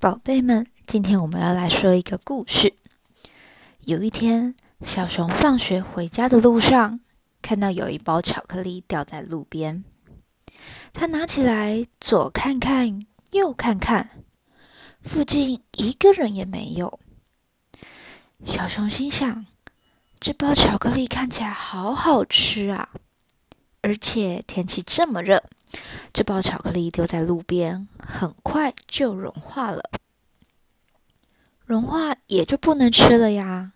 宝贝们，今天我们要来说一个故事。有一天，小熊放学回家的路上，看到有一包巧克力掉在路边。他拿起来左看看，右看看，附近一个人也没有。小熊心想：这包巧克力看起来好好吃啊！而且天气这么热。这包巧克力丢在路边，很快就融化了。融化也就不能吃了呀，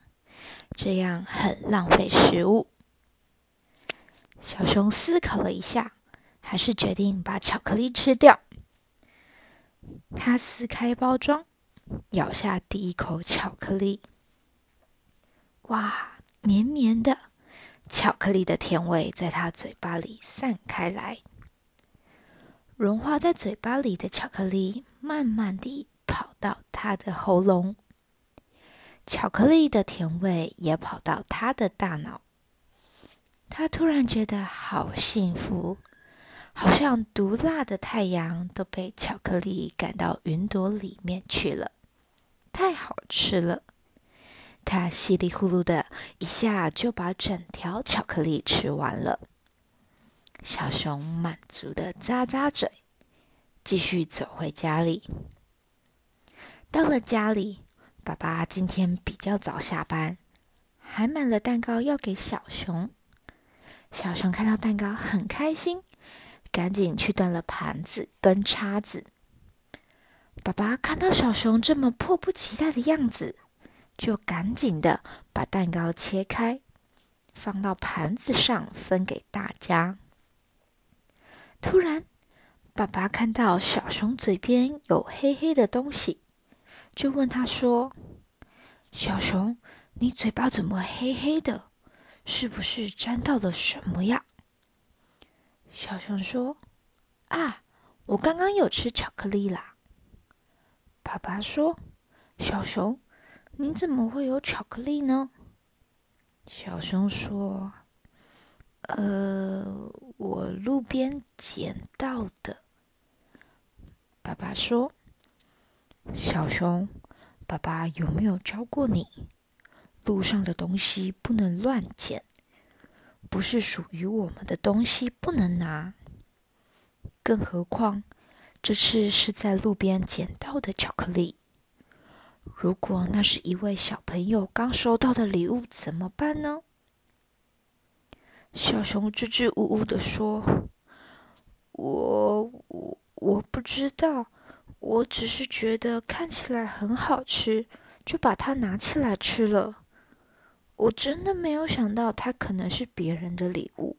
这样很浪费食物。小熊思考了一下，还是决定把巧克力吃掉。他撕开包装，咬下第一口巧克力，哇，绵绵的，巧克力的甜味在他嘴巴里散开来。融化在嘴巴里的巧克力，慢慢地跑到他的喉咙。巧克力的甜味也跑到他的大脑。他突然觉得好幸福，好像毒辣的太阳都被巧克力赶到云朵里面去了。太好吃了！他稀里呼噜的一下就把整条巧克力吃完了。小熊满足的咂咂嘴，继续走回家里。到了家里，爸爸今天比较早下班，还买了蛋糕要给小熊。小熊看到蛋糕很开心，赶紧去端了盘子跟叉子。爸爸看到小熊这么迫不及待的样子，就赶紧的把蛋糕切开，放到盘子上分给大家。突然，爸爸看到小熊嘴边有黑黑的东西，就问他说：“小熊，你嘴巴怎么黑黑的？是不是沾到了什么呀？”小熊说：“啊，我刚刚有吃巧克力啦。”爸爸说：“小熊，你怎么会有巧克力呢？”小熊说。呃，我路边捡到的。爸爸说：“小熊，爸爸有没有教过你，路上的东西不能乱捡，不是属于我们的东西不能拿。更何况，这次是在路边捡到的巧克力，如果那是一位小朋友刚收到的礼物，怎么办呢？”小熊支支吾吾的说：“我我我不知道，我只是觉得看起来很好吃，就把它拿起来吃了。我真的没有想到它可能是别人的礼物。”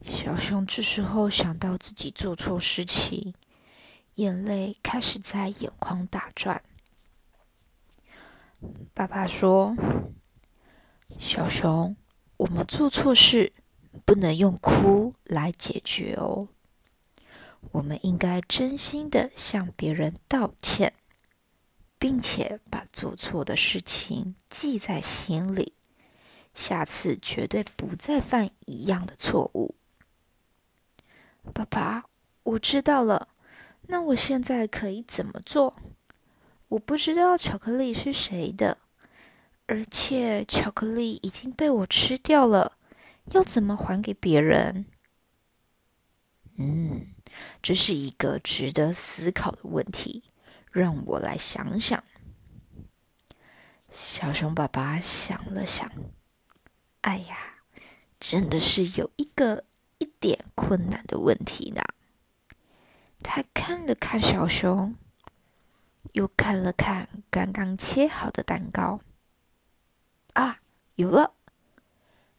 小熊这时候想到自己做错事情，眼泪开始在眼眶打转。爸爸说：“小熊。”我们做错事，不能用哭来解决哦。我们应该真心的向别人道歉，并且把做错的事情记在心里，下次绝对不再犯一样的错误。爸爸，我知道了。那我现在可以怎么做？我不知道巧克力是谁的。而且巧克力已经被我吃掉了，要怎么还给别人？嗯，这是一个值得思考的问题，让我来想想。小熊爸爸想了想，哎呀，真的是有一个一点困难的问题呢。他看了看小熊，又看了看刚刚切好的蛋糕。有了，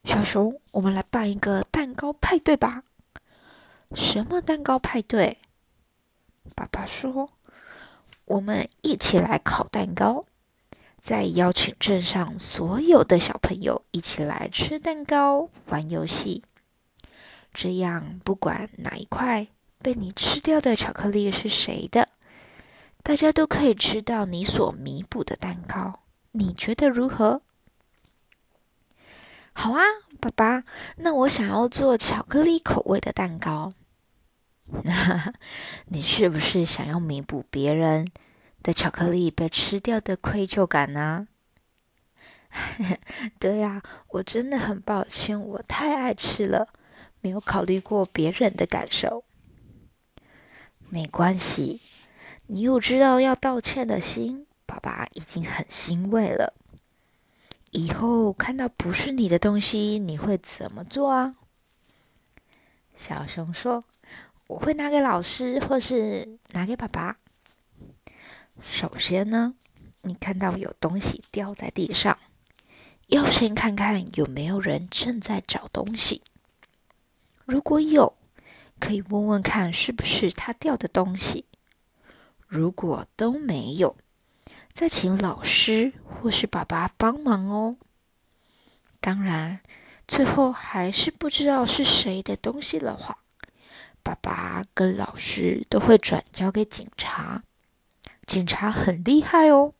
小熊，我们来办一个蛋糕派对吧。什么蛋糕派对？爸爸说，我们一起来烤蛋糕，再邀请镇上所有的小朋友一起来吃蛋糕、玩游戏。这样，不管哪一块被你吃掉的巧克力是谁的，大家都可以吃到你所弥补的蛋糕。你觉得如何？好啊，爸爸，那我想要做巧克力口味的蛋糕。你是不是想要弥补别人的巧克力被吃掉的愧疚感呢？对呀，我真的很抱歉，我太爱吃了，没有考虑过别人的感受。没关系，你有知道要道歉的心，爸爸已经很欣慰了。以后看到不是你的东西，你会怎么做啊？小熊说：“我会拿给老师，或是拿给爸爸。首先呢，你看到有东西掉在地上。”要先看看有没有人正在找东西。如果有，可以问问看是不是他掉的东西。如果都没有，再请老师或是爸爸帮忙哦。当然，最后还是不知道是谁的东西的话，爸爸跟老师都会转交给警察。警察很厉害哦，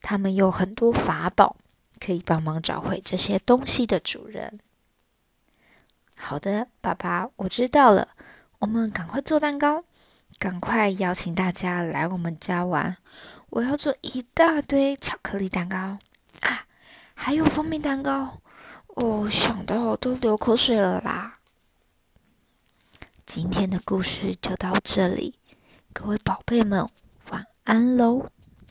他们有很多法宝。可以帮忙找回这些东西的主人。好的，爸爸，我知道了。我们赶快做蛋糕，赶快邀请大家来我们家玩。我要做一大堆巧克力蛋糕啊，还有蜂蜜蛋糕。哦，想到都流口水了啦。今天的故事就到这里，各位宝贝们，晚安喽。